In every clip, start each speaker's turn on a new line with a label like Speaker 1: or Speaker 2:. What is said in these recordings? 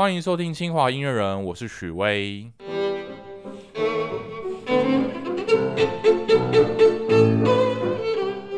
Speaker 1: 欢迎收听清华音乐人，我是许巍。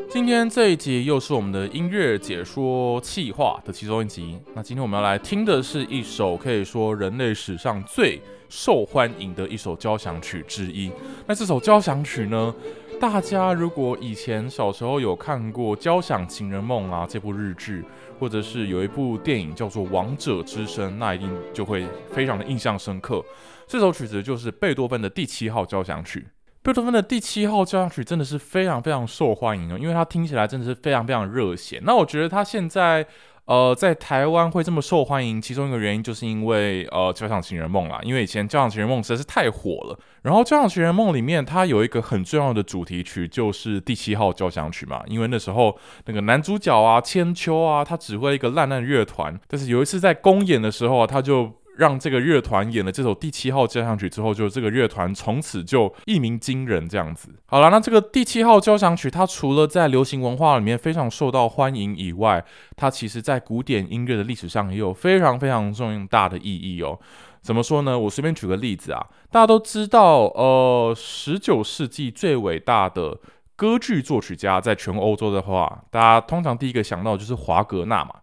Speaker 1: 今天这一集又是我们的音乐解说气化的其中一集。那今天我们要来听的是一首可以说人类史上最受欢迎的一首交响曲之一。那这首交响曲呢？大家如果以前小时候有看过《交响情人梦》啊这部日剧，或者是有一部电影叫做《王者之声》，那一定就会非常的印象深刻。这首曲子就是贝多芬的第七号交响曲。贝多芬的第七号交响曲真的是非常非常受欢迎哦，因为它听起来真的是非常非常热血。那我觉得他现在。呃，在台湾会这么受欢迎，其中一个原因就是因为呃《交响情人梦》啦，因为以前《交响情人梦》实在是太火了。然后《交响情人梦》里面它有一个很重要的主题曲，就是第七号交响曲嘛。因为那时候那个男主角啊，千秋啊，他指挥一个烂烂乐团，但是有一次在公演的时候啊，他就。让这个乐团演了这首第七号交响曲之后，就这个乐团从此就一鸣惊人这样子。好了，那这个第七号交响曲，它除了在流行文化里面非常受到欢迎以外，它其实在古典音乐的历史上也有非常非常重大的意义哦。怎么说呢？我随便举个例子啊，大家都知道，呃，十九世纪最伟大的歌剧作曲家，在全欧洲的话，大家通常第一个想到就是华格纳嘛。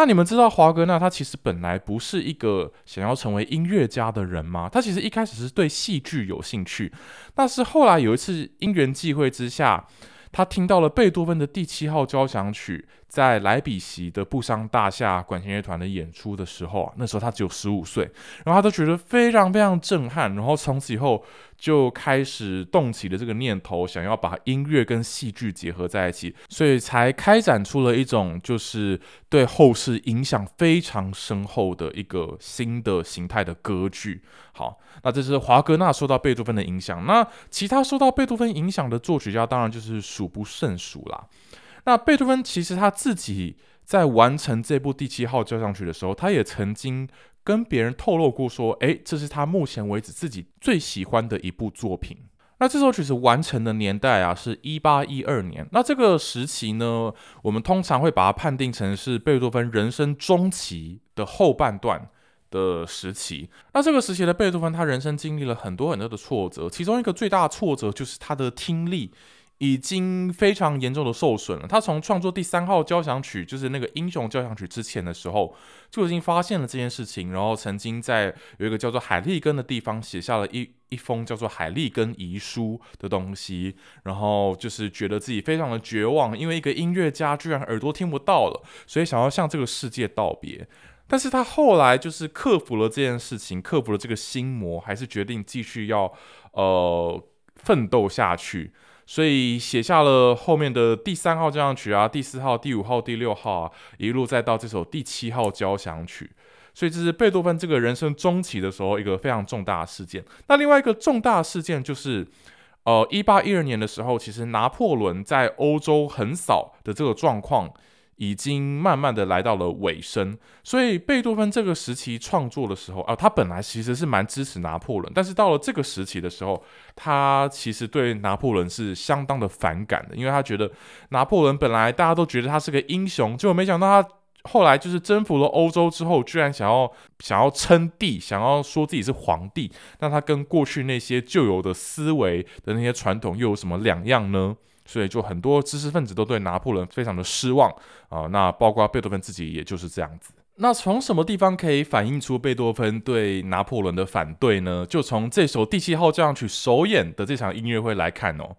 Speaker 1: 那你们知道华格纳他其实本来不是一个想要成为音乐家的人吗？他其实一开始是对戏剧有兴趣，但是后来有一次因缘际会之下，他听到了贝多芬的第七号交响曲。在莱比锡的布商大厦管弦乐团的演出的时候啊，那时候他只有十五岁，然后他都觉得非常非常震撼，然后从此以后就开始动起了这个念头，想要把音乐跟戏剧结合在一起，所以才开展出了一种就是对后世影响非常深厚的一个新的形态的歌剧。好，那这是华格纳受到贝多芬的影响，那其他受到贝多芬影响的作曲家当然就是数不胜数啦。那贝多芬其实他自己在完成这部第七号交响曲的时候，他也曾经跟别人透露过说：“诶，这是他目前为止自己最喜欢的一部作品。”那这首曲子完成的年代啊，是一八一二年。那这个时期呢，我们通常会把它判定成是贝多芬人生中期的后半段的时期。那这个时期的贝多芬，他人生经历了很多很多的挫折，其中一个最大的挫折就是他的听力。已经非常严重的受损了。他从创作第三号交响曲，就是那个英雄交响曲之前的时候，就已经发现了这件事情。然后曾经在有一个叫做海利根的地方写下了一一封叫做海利根遗书的东西。然后就是觉得自己非常的绝望，因为一个音乐家居然耳朵听不到了，所以想要向这个世界道别。但是他后来就是克服了这件事情，克服了这个心魔，还是决定继续要呃奋斗下去。所以写下了后面的第三号交响曲啊，第四号、第五号、第六号啊，一路再到这首第七号交响曲。所以这是贝多芬这个人生中期的时候一个非常重大的事件。那另外一个重大事件就是，呃，一八一二年的时候，其实拿破仑在欧洲横扫的这个状况。已经慢慢的来到了尾声，所以贝多芬这个时期创作的时候啊，他本来其实是蛮支持拿破仑，但是到了这个时期的时候，他其实对拿破仑是相当的反感的，因为他觉得拿破仑本来大家都觉得他是个英雄，结果没想到他后来就是征服了欧洲之后，居然想要想要称帝，想要说自己是皇帝，那他跟过去那些旧有的思维的那些传统又有什么两样呢？所以，就很多知识分子都对拿破仑非常的失望啊。那包括贝多芬自己，也就是这样子。那从什么地方可以反映出贝多芬对拿破仑的反对呢？就从这首第七号交响曲首演的这场音乐会来看哦。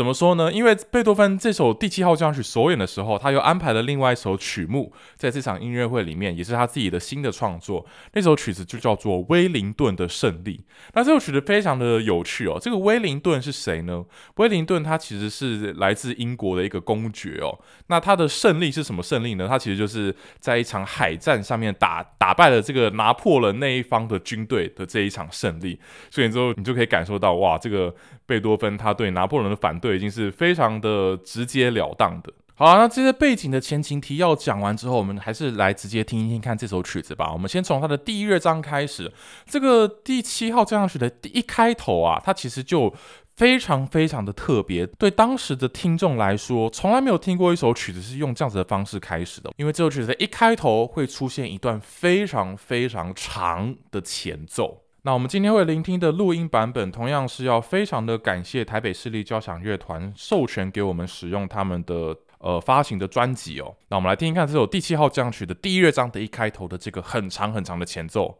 Speaker 1: 怎么说呢？因为贝多芬这首第七号交响曲首演的时候，他又安排了另外一首曲目，在这场音乐会里面，也是他自己的新的创作。那首曲子就叫做《威灵顿的胜利》。那这首曲子非常的有趣哦。这个威灵顿是谁呢？威灵顿他其实是来自英国的一个公爵哦。那他的胜利是什么胜利呢？他其实就是在一场海战上面打打败了这个拿破仑那一方的军队的这一场胜利。所以之后你就可以感受到，哇，这个贝多芬他对拿破仑的反。对，已经是非常的直截了当的。好，那这些背景的前情提要讲完之后，我们还是来直接听一听看这首曲子吧。我们先从它的第一乐章开始。这个第七号交响曲的第一开头啊，它其实就。非常非常的特别。对当时的听众来说，从来没有听过一首曲子是用这样子的方式开始的。因为这首曲子一开头会出现一段非常非常长的前奏。那我们今天会聆听的录音版本，同样是要非常的感谢台北市立交响乐团授权给我们使用他们的呃发行的专辑哦。那我们来听一看这首第七号交响曲的第一乐章的一开头的这个很长很长的前奏。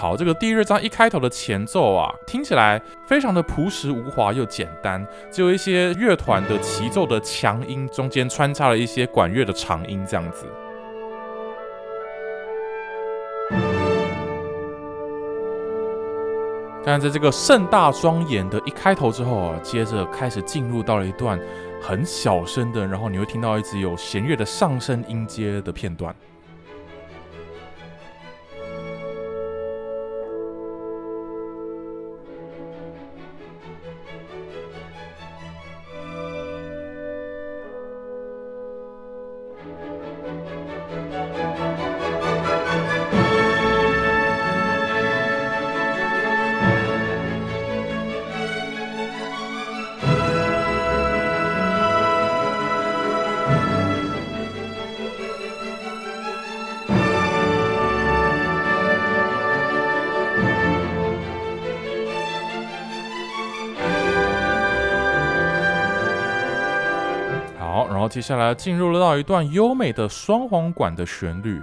Speaker 1: 好，这个第一乐章一开头的前奏啊，听起来非常的朴实无华又简单，只有一些乐团的齐奏的强音，中间穿插了一些管乐的长音，这样子。但在这个盛大庄严的一开头之后啊，接着开始进入到了一段很小声的，然后你会听到一直有弦乐的上升音阶的片段。接下来进入了到一段优美的双簧管的旋律。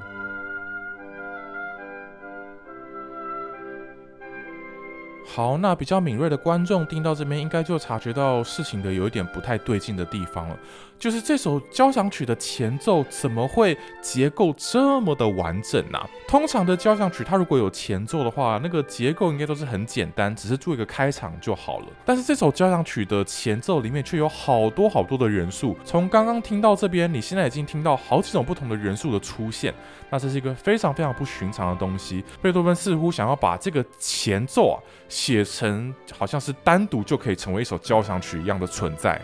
Speaker 1: 好，那比较敏锐的观众听到这边，应该就察觉到事情的有一点不太对劲的地方了。就是这首交响曲的前奏怎么会结构这么的完整呢？通常的交响曲，它如果有前奏的话，那个结构应该都是很简单，只是做一个开场就好了。但是这首交响曲的前奏里面却有好多好多的元素。从刚刚听到这边，你现在已经听到好几种不同的元素的出现。那这是一个非常非常不寻常的东西。贝多芬似乎想要把这个前奏啊写成好像是单独就可以成为一首交响曲一样的存在。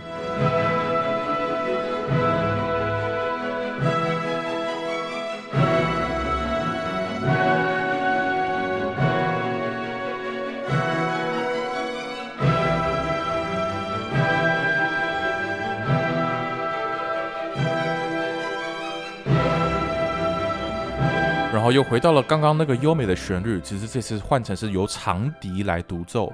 Speaker 1: 然后又回到了刚刚那个优美的旋律，其实这次换成是由长笛来独奏。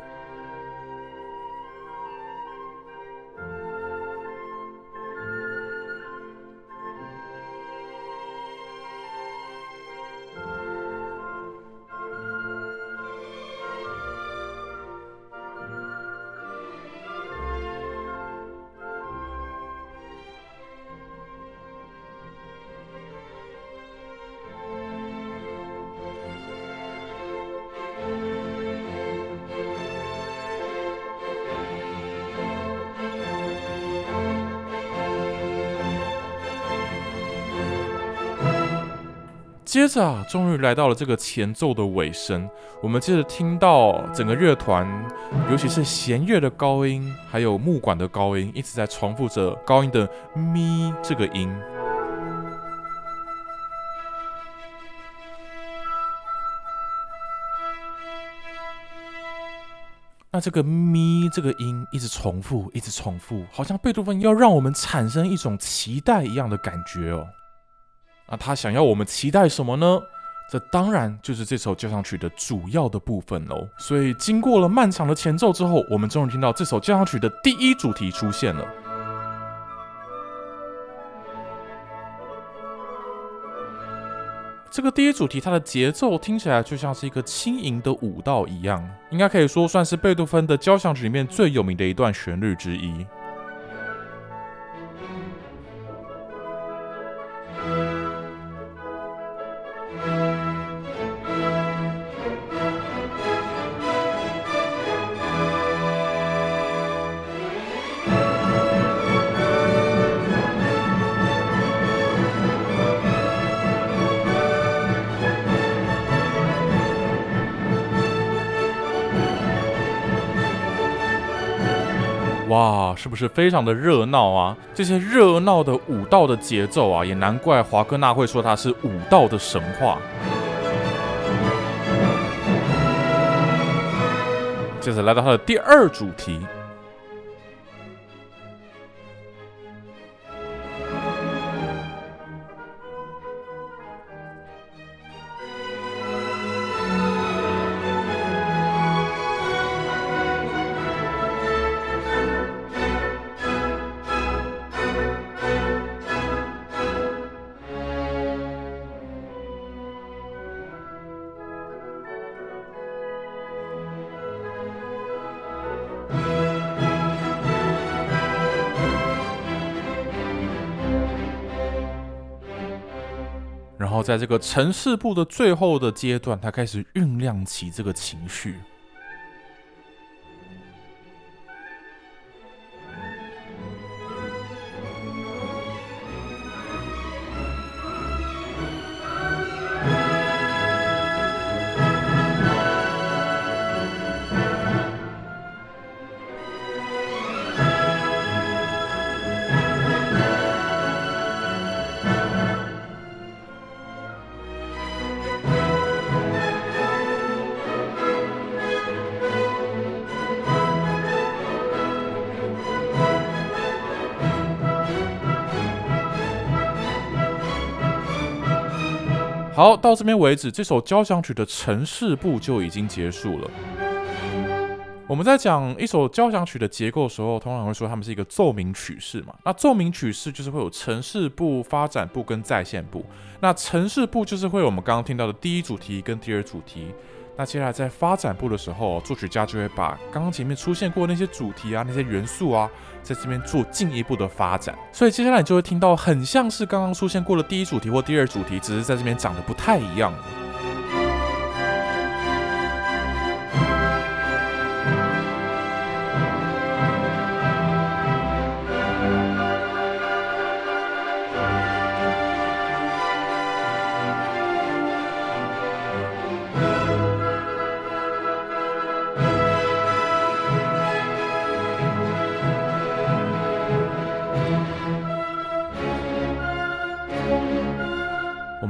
Speaker 1: 接着啊，终于来到了这个前奏的尾声。我们接着听到整个乐团，尤其是弦乐的高音，还有木管的高音，一直在重复着高音的咪这个音。那这个咪这个音一直重复，一直重复，好像贝多芬要让我们产生一种期待一样的感觉哦。那他想要我们期待什么呢？这当然就是这首交响曲的主要的部分喽。所以经过了漫长的前奏之后，我们终于听到这首交响曲的第一主题出现了。这个第一主题，它的节奏听起来就像是一个轻盈的舞蹈一样，应该可以说算是贝多芬的交响曲里面最有名的一段旋律之一。哇，是不是非常的热闹啊？这些热闹的武道的节奏啊，也难怪华哥那会说他是武道的神话。接着来到他的第二主题。在这个城市部的最后的阶段，他开始酝酿起这个情绪。好，到这边为止，这首交响曲的城市部就已经结束了。我们在讲一首交响曲的结构的时候，通常会说它们是一个奏鸣曲式嘛。那奏鸣曲式就是会有城市部、发展部跟再现部。那城市部就是会有我们刚刚听到的第一主题跟第二主题。那接下来在发展部的时候，作曲家就会把刚刚前面出现过那些主题啊、那些元素啊，在这边做进一步的发展。所以接下来你就会听到很像是刚刚出现过的第一主题或第二主题，只是在这边长得不太一样。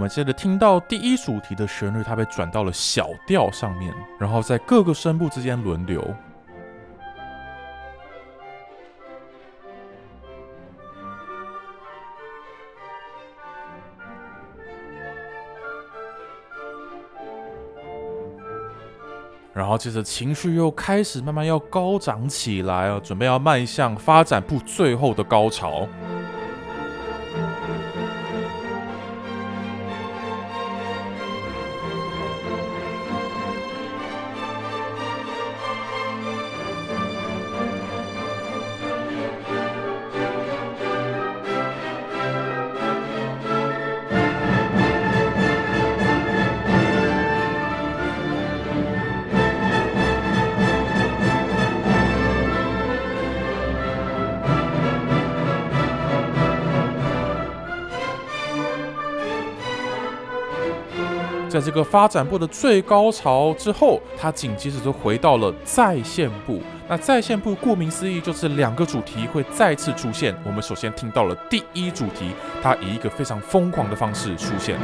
Speaker 1: 接着听到第一主题的旋律，它被转到了小调上面，然后在各个声部之间轮流。然后接着情绪又开始慢慢要高涨起来了，准备要迈向发展部最后的高潮。这个发展部的最高潮之后，他紧接着就回到了在线部。那在线部顾名思义就是两个主题会再次出现。我们首先听到了第一主题，它以一个非常疯狂的方式出现。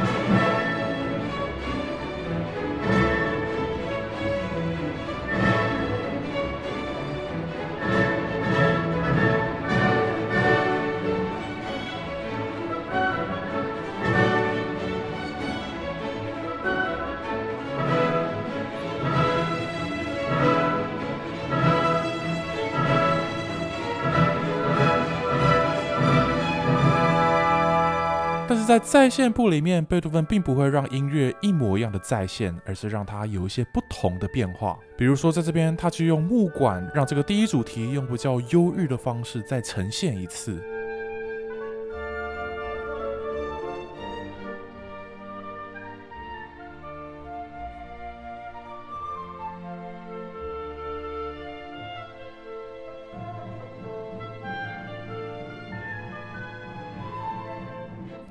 Speaker 1: 在线部里面，贝多芬并不会让音乐一模一样的再现，而是让它有一些不同的变化。比如说，在这边，他就用木管让这个第一主题用比较忧郁的方式再呈现一次。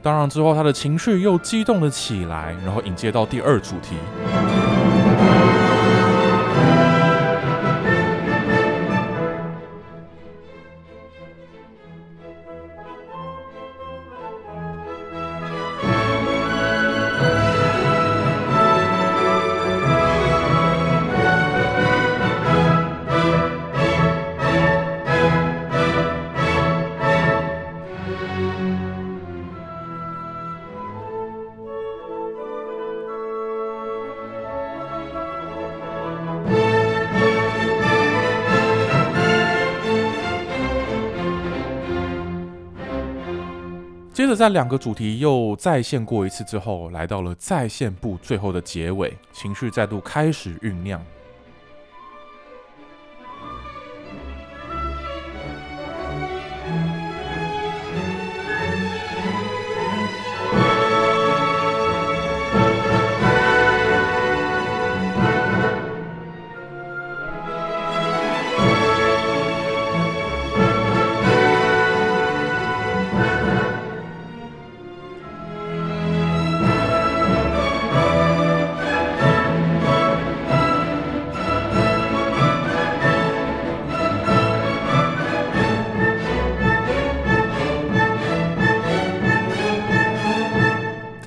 Speaker 1: 当然之后，他的情绪又激动了起来，然后引接到第二主题。在两个主题又再现过一次之后，来到了再现部最后的结尾，情绪再度开始酝酿。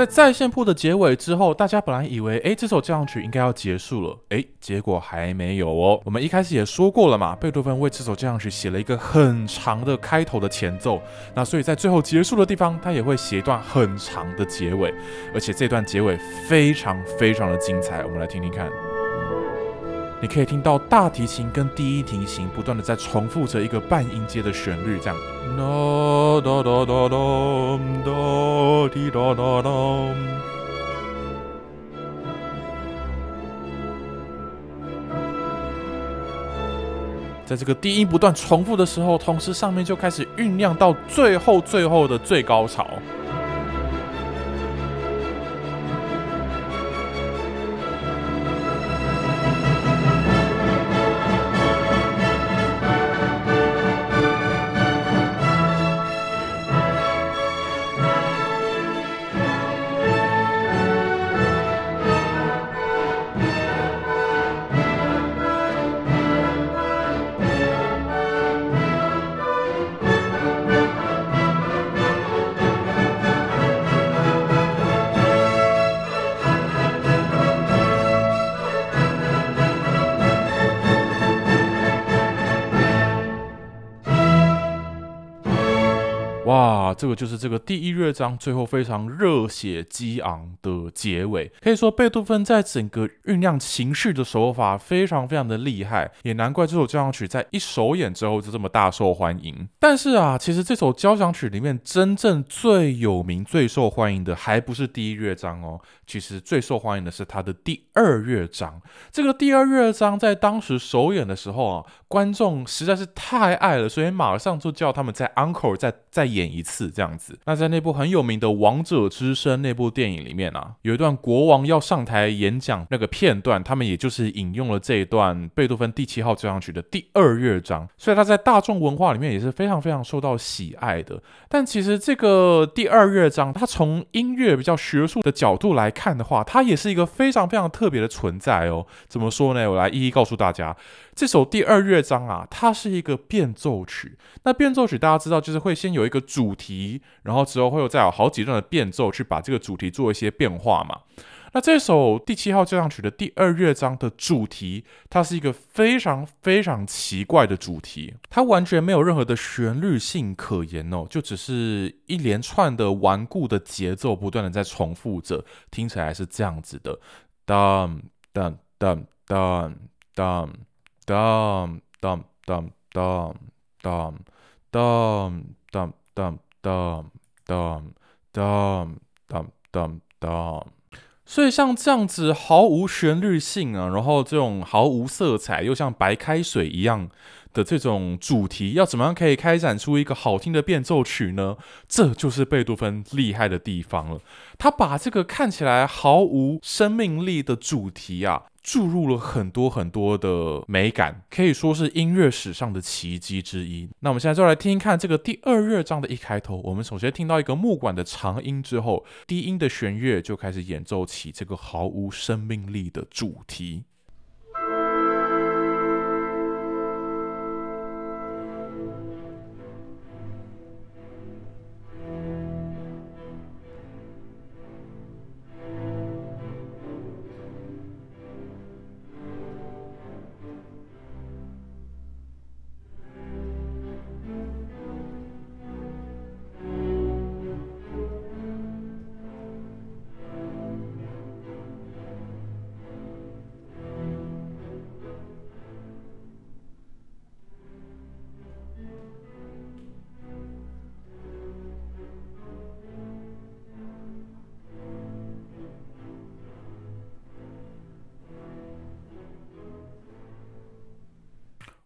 Speaker 1: 在线铺的结尾之后，大家本来以为，哎，这首交响曲应该要结束了，哎，结果还没有哦。我们一开始也说过了嘛，贝多芬为这首交响曲写了一个很长的开头的前奏，那所以在最后结束的地方，他也会写一段很长的结尾，而且这段结尾非常非常的精彩，我们来听听看。你可以听到大提琴跟第一提琴不断的在重复着一个半音阶的旋律，这样。在这个低音不断重复的时候，同时上面就开始酝酿到最后最后的最高潮。哇，这个就是这个第一乐章最后非常热血激昂的结尾。可以说，贝多芬在整个酝酿情绪的手法非常非常的厉害，也难怪这首交响曲在一首演之后就这么大受欢迎。但是啊，其实这首交响曲里面真正最有名、最受欢迎的还不是第一乐章哦，其实最受欢迎的是它的第二乐章。这个第二乐章在当时首演的时候啊，观众实在是太爱了，所以马上就叫他们在 Uncle 再再。演一次这样子，那在那部很有名的《王者之声》那部电影里面啊，有一段国王要上台演讲那个片段，他们也就是引用了这一段贝多芬第七号交响曲的第二乐章，所以他在大众文化里面也是非常非常受到喜爱的。但其实这个第二乐章，它从音乐比较学术的角度来看的话，它也是一个非常非常特别的存在哦。怎么说呢？我来一一告诉大家。这首第二乐章啊，它是一个变奏曲。那变奏曲大家知道，就是会先有一个主题，然后之后会有再有好几段的变奏去把这个主题做一些变化嘛。那这首第七号交响曲的第二乐章的主题，它是一个非常非常奇怪的主题，它完全没有任何的旋律性可言哦，就只是一连串的顽固的节奏不断的在重复着，听起来是这样子的：当当当当当。Dum dum dum dum dum dum dum dum dum dum dum dum dum dum，所以像这样子毫无旋律性啊，然后这种毫无色彩又像白开水一样的这种主题，要怎么样可以开展出一个好听的变奏曲呢？这就是贝多芬厉害的地方了。他把这个看起来毫无生命力的主题啊。注入了很多很多的美感，可以说是音乐史上的奇迹之一。那我们现在就来听一看这个第二乐章的一开头。我们首先听到一个木管的长音之后，低音的弦乐就开始演奏起这个毫无生命力的主题。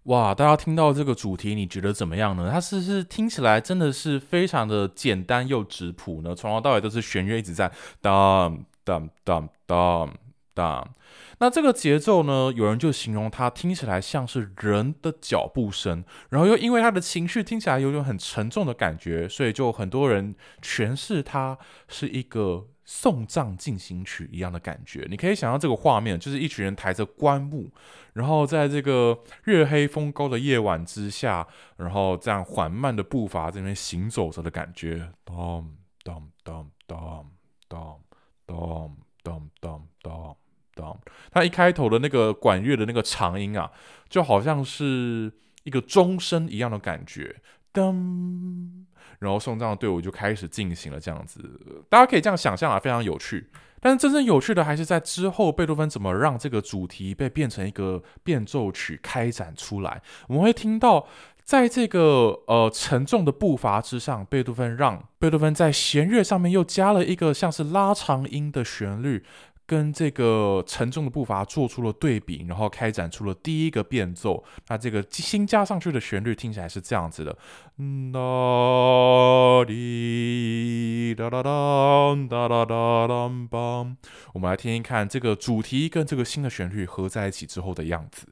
Speaker 1: 哇，大家听到这个主题，你觉得怎么样呢？它是不是听起来真的是非常的简单又质朴呢？从头到尾都是弦乐一直在当当当当当。那这个节奏呢，有人就形容它听起来像是人的脚步声，然后又因为他的情绪听起来有种很沉重的感觉，所以就很多人诠释它是一个。送葬进行曲一样的感觉，你可以想象这个画面，就是一群人抬着棺木，然后在这个月黑风高的夜晚之下，然后这样缓慢的步伐这边行走着的感觉。咚咚咚咚咚咚咚咚咚咚，它一开头的那个管乐的那个长音啊，就好像是一个钟声一样的感觉。噔。然后送葬的队伍就开始进行了，这样子，大家可以这样想象啊，非常有趣。但是真正有趣的还是在之后，贝多芬怎么让这个主题被变成一个变奏曲开展出来。我们会听到，在这个呃沉重的步伐之上，贝多芬让贝多芬在弦乐上面又加了一个像是拉长音的旋律。跟这个沉重的步伐做出了对比，然后开展出了第一个变奏。那这个新加上去的旋律听起来是这样子的：哒滴哒哒哒哒哒哒哒梆。我们来听一看这个主题跟这个新的旋律合在一起之后的样子。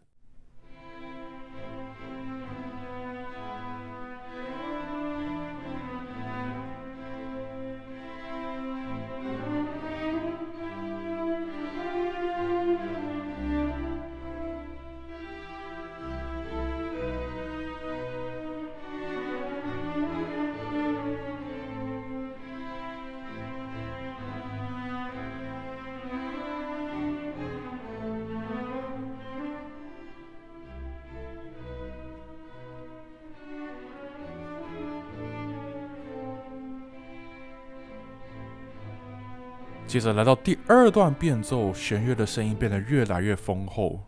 Speaker 1: 接着来到第二段变奏，弦乐的声音变得越来越丰厚。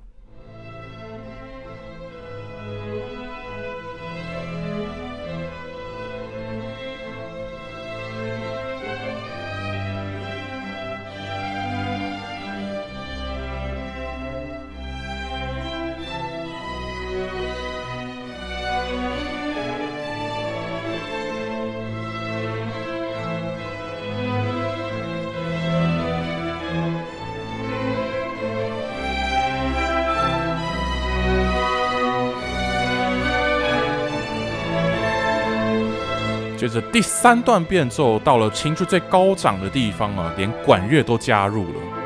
Speaker 1: 接着第三段变奏到了情绪最高涨的地方啊，连管乐都加入了。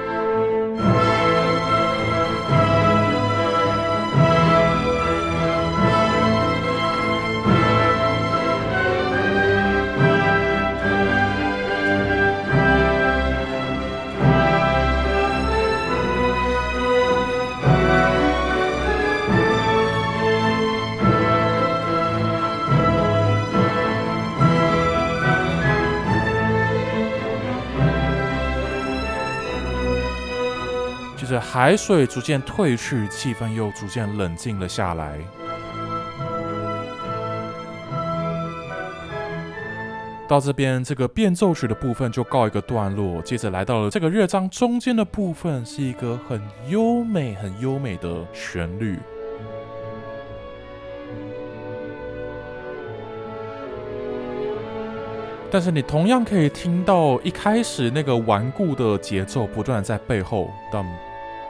Speaker 1: 海水逐渐退去，气氛又逐渐冷静了下来。到这边，这个变奏曲的部分就告一个段落。接着来到了这个乐章中间的部分，是一个很优美、很优美的旋律。但是你同样可以听到一开始那个顽固的节奏不断在背后当。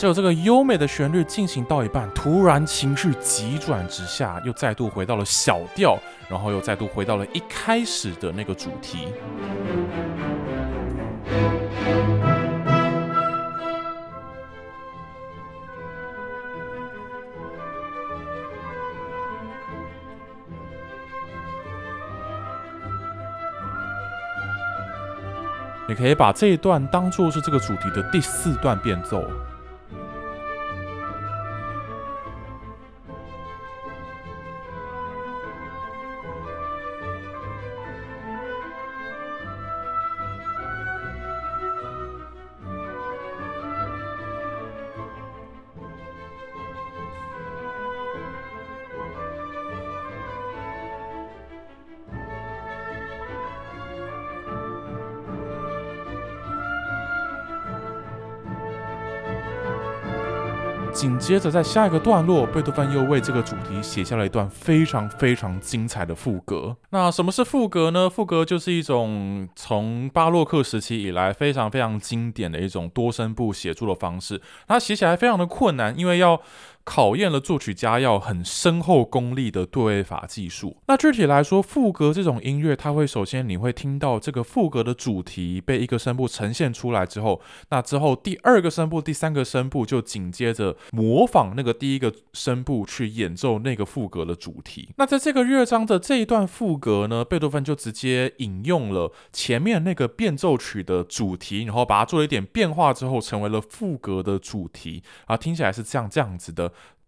Speaker 1: 只有这个优美的旋律进行到一半，突然情绪急转直下，又再度回到了小调，然后又再度回到了一开始的那个主题。你可以把这一段当做是这个主题的第四段变奏。紧接着，在下一个段落，贝多芬又为这个主题写下了一段非常非常精彩的副歌。那什么是副歌呢？副歌就是一种从巴洛克时期以来非常非常经典的一种多声部写作的方式。它写起来非常的困难，因为要。考验了作曲家要很深厚功力的对位法技术。那具体来说，副歌这种音乐，它会首先你会听到这个副歌的主题被一个声部呈现出来之后，那之后第二个声部、第三个声部就紧接着模仿那个第一个声部去演奏那个副歌的主题。那在这个乐章的这一段副歌呢，贝多芬就直接引用了前面那个变奏曲的主题，然后把它做了一点变化之后，成为了副歌的主题啊，听起来是这样这样子的。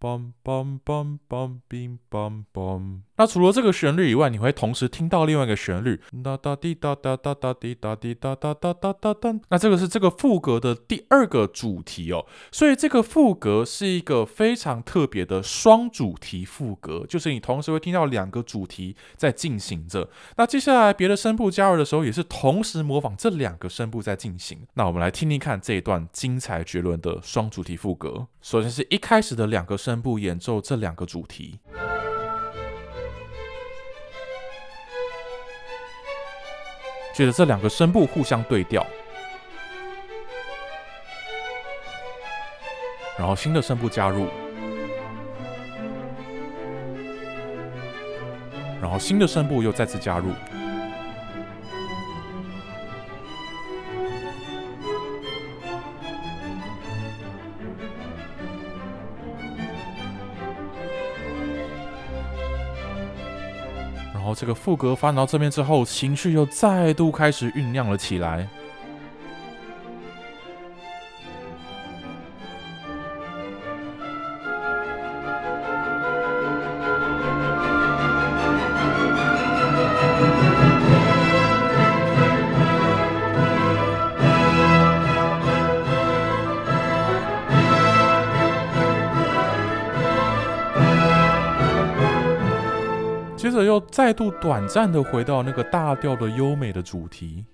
Speaker 1: bum bum bum bum bim bum bum 那除了这个旋律以外，你会同时听到另外一个旋律，哒哒滴哒哒哒哒滴哒滴哒哒哒哒哒哒。那这个是这个副歌的第二个主题哦，所以这个副歌是一个非常特别的双主题副歌，就是你同时会听到两个主题在进行着。那接下来别的声部加入的时候，也是同时模仿这两个声部在进行。那我们来听听看这一段精彩绝伦的双主题副歌。首先是一开始的两个声声部演奏这两个主题。接着这两个声部互相对调，然后新的声部加入，然后新的声部又再次加入。然后这个副歌翻到这边之后，情绪又再度开始酝酿了起来。再度短暂的回到那个大调的优美的主题。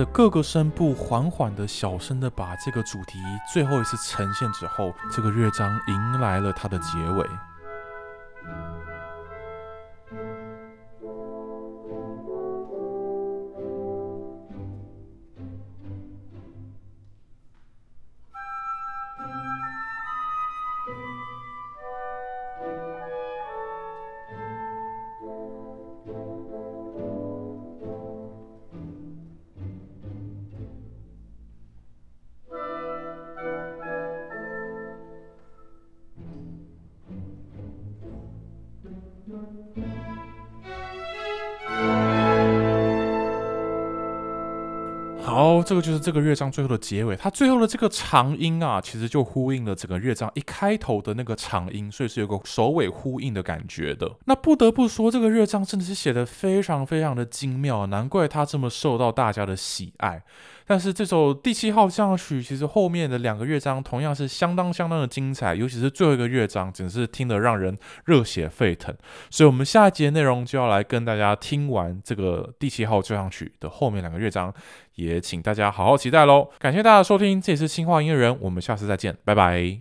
Speaker 1: 着各个声部缓缓的、小声的把这个主题最后一次呈现之后，这个乐章迎来了它的结尾。这个就是这个乐章最后的结尾，它最后的这个长音啊，其实就呼应了整个乐章一开头的那个长音，所以是有个首尾呼应的感觉的。那不得不说，这个乐章真的是写的非常非常的精妙，难怪它这么受到大家的喜爱。但是这首第七号交响曲，其实后面的两个乐章同样是相当相当的精彩，尤其是最后一个乐章，真是听得让人热血沸腾。所以，我们下一节内容就要来跟大家听完这个第七号交响曲的后面两个乐章，也请大家好好期待喽。感谢大家收听，这里是轻化音乐人，我们下次再见，拜拜。